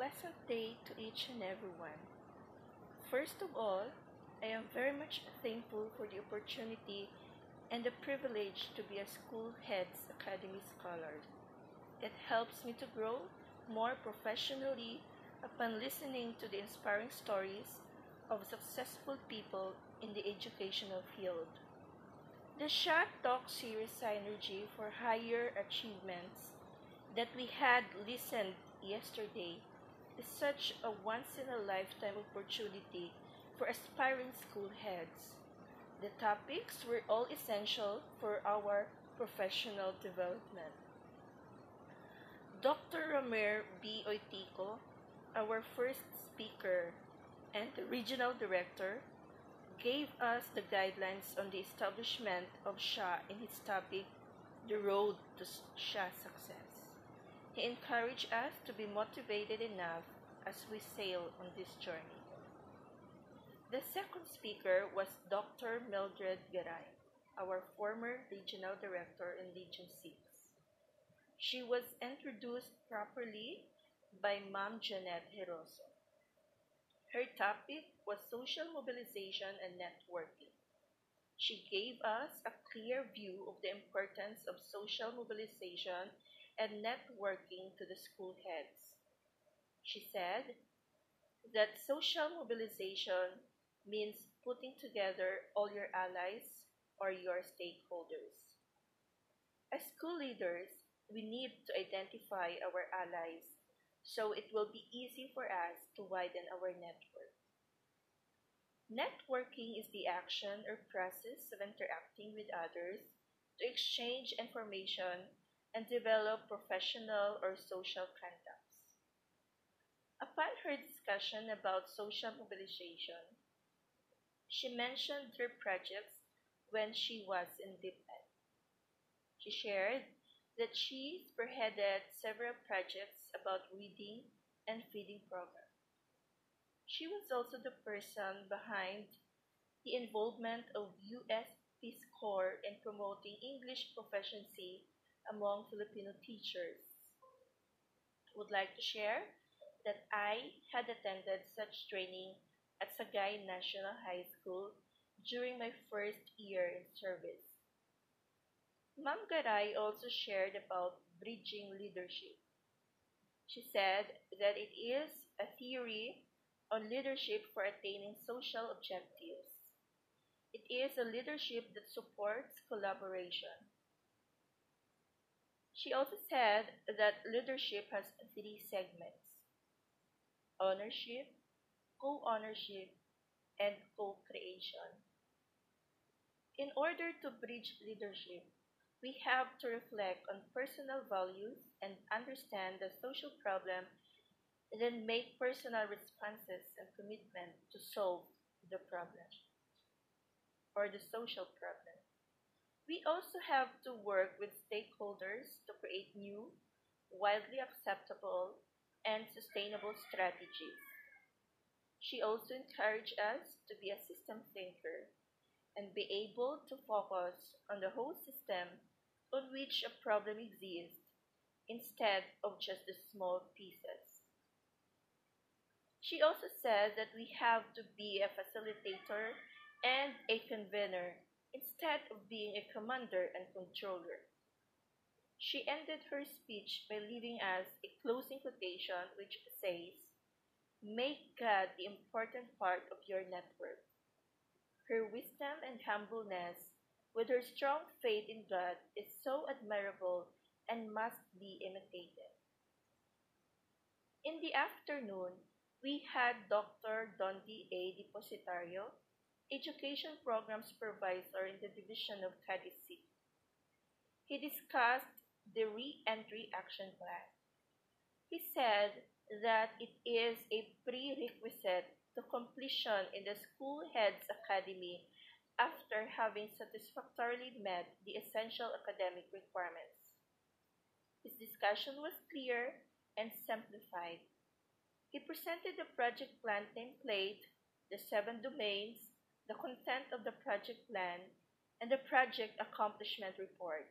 pleasant day to each and everyone. First of all, I am very much thankful for the opportunity and the privilege to be a School Heads Academy Scholar. It helps me to grow more professionally upon listening to the inspiring stories of successful people in the educational field. The SHA Talk series Synergy for Higher Achievements that we had listened yesterday is such a once in a lifetime opportunity for aspiring school heads. The topics were all essential for our professional development. Dr. Romer B. Oitico, our first speaker and the regional director, gave us the guidelines on the establishment of SHA in his topic, The Road to SHA Success. He encouraged us to be motivated enough as we sail on this journey. The second speaker was Dr. Mildred Garay, our former regional director in Region 6. She was introduced properly by Ma'am Janet Heroso. Her topic was social mobilization and networking. She gave us a clear view of the importance of social mobilization and networking to the school heads. She said that social mobilization means putting together all your allies or your stakeholders. As school leaders, we need to identify our allies so it will be easy for us to widen our network. Networking is the action or process of interacting with others to exchange information and develop professional or social contacts. Upon her discussion about social mobilization, she mentioned her projects when she was in DepEd. She shared that she spearheaded several projects about reading and feeding program. She was also the person behind the involvement of U.S. Peace Corps in promoting English proficiency among Filipino teachers. I would like to share that I had attended such training at Sagay National High School during my first year in service. Ma'am Garay also shared about bridging leadership. She said that it is a theory on leadership for attaining social objectives. It is a leadership that supports collaboration. She also said that leadership has three segments ownership, co ownership, and co creation. In order to bridge leadership, we have to reflect on personal values and understand the social problem, then make personal responses and commitment to solve the problem or the social problem. We also have to work with stakeholders to create new, widely acceptable, and sustainable strategies. She also encouraged us to be a system thinker and be able to focus on the whole system on which a problem exists instead of just the small pieces. She also said that we have to be a facilitator and a convener instead of being a commander and controller. She ended her speech by leaving us a closing quotation which says, Make God the important part of your network. Her wisdom and humbleness with her strong faith in God is so admirable and must be imitated. In the afternoon, we had Dr. Dondi A. Depositario, Education Program Supervisor in the Division of Cadiz He discussed the Re-Entry Action Plan. He said that it is a prerequisite to completion in the School Heads Academy after having satisfactorily met the essential academic requirements. His discussion was clear and simplified. He presented the project plan template, the seven domains, the content of the project plan, and the project accomplishment report.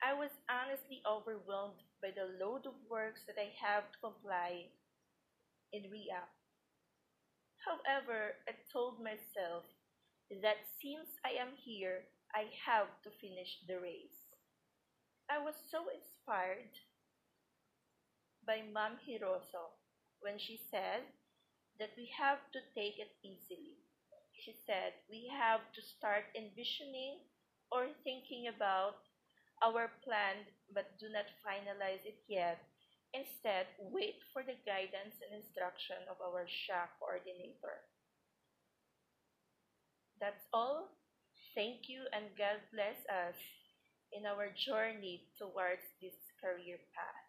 I was honestly overwhelmed by the load of works that I have to comply in React. However, I told myself that since I am here, I have to finish the race. I was so inspired by Mom Hiroso when she said that we have to take it easily. She said we have to start envisioning or thinking about our plan but do not finalize it yet. Instead, wait for the guidance and instruction of our SHA coordinator. That's all. Thank you and God bless us in our journey towards this career path.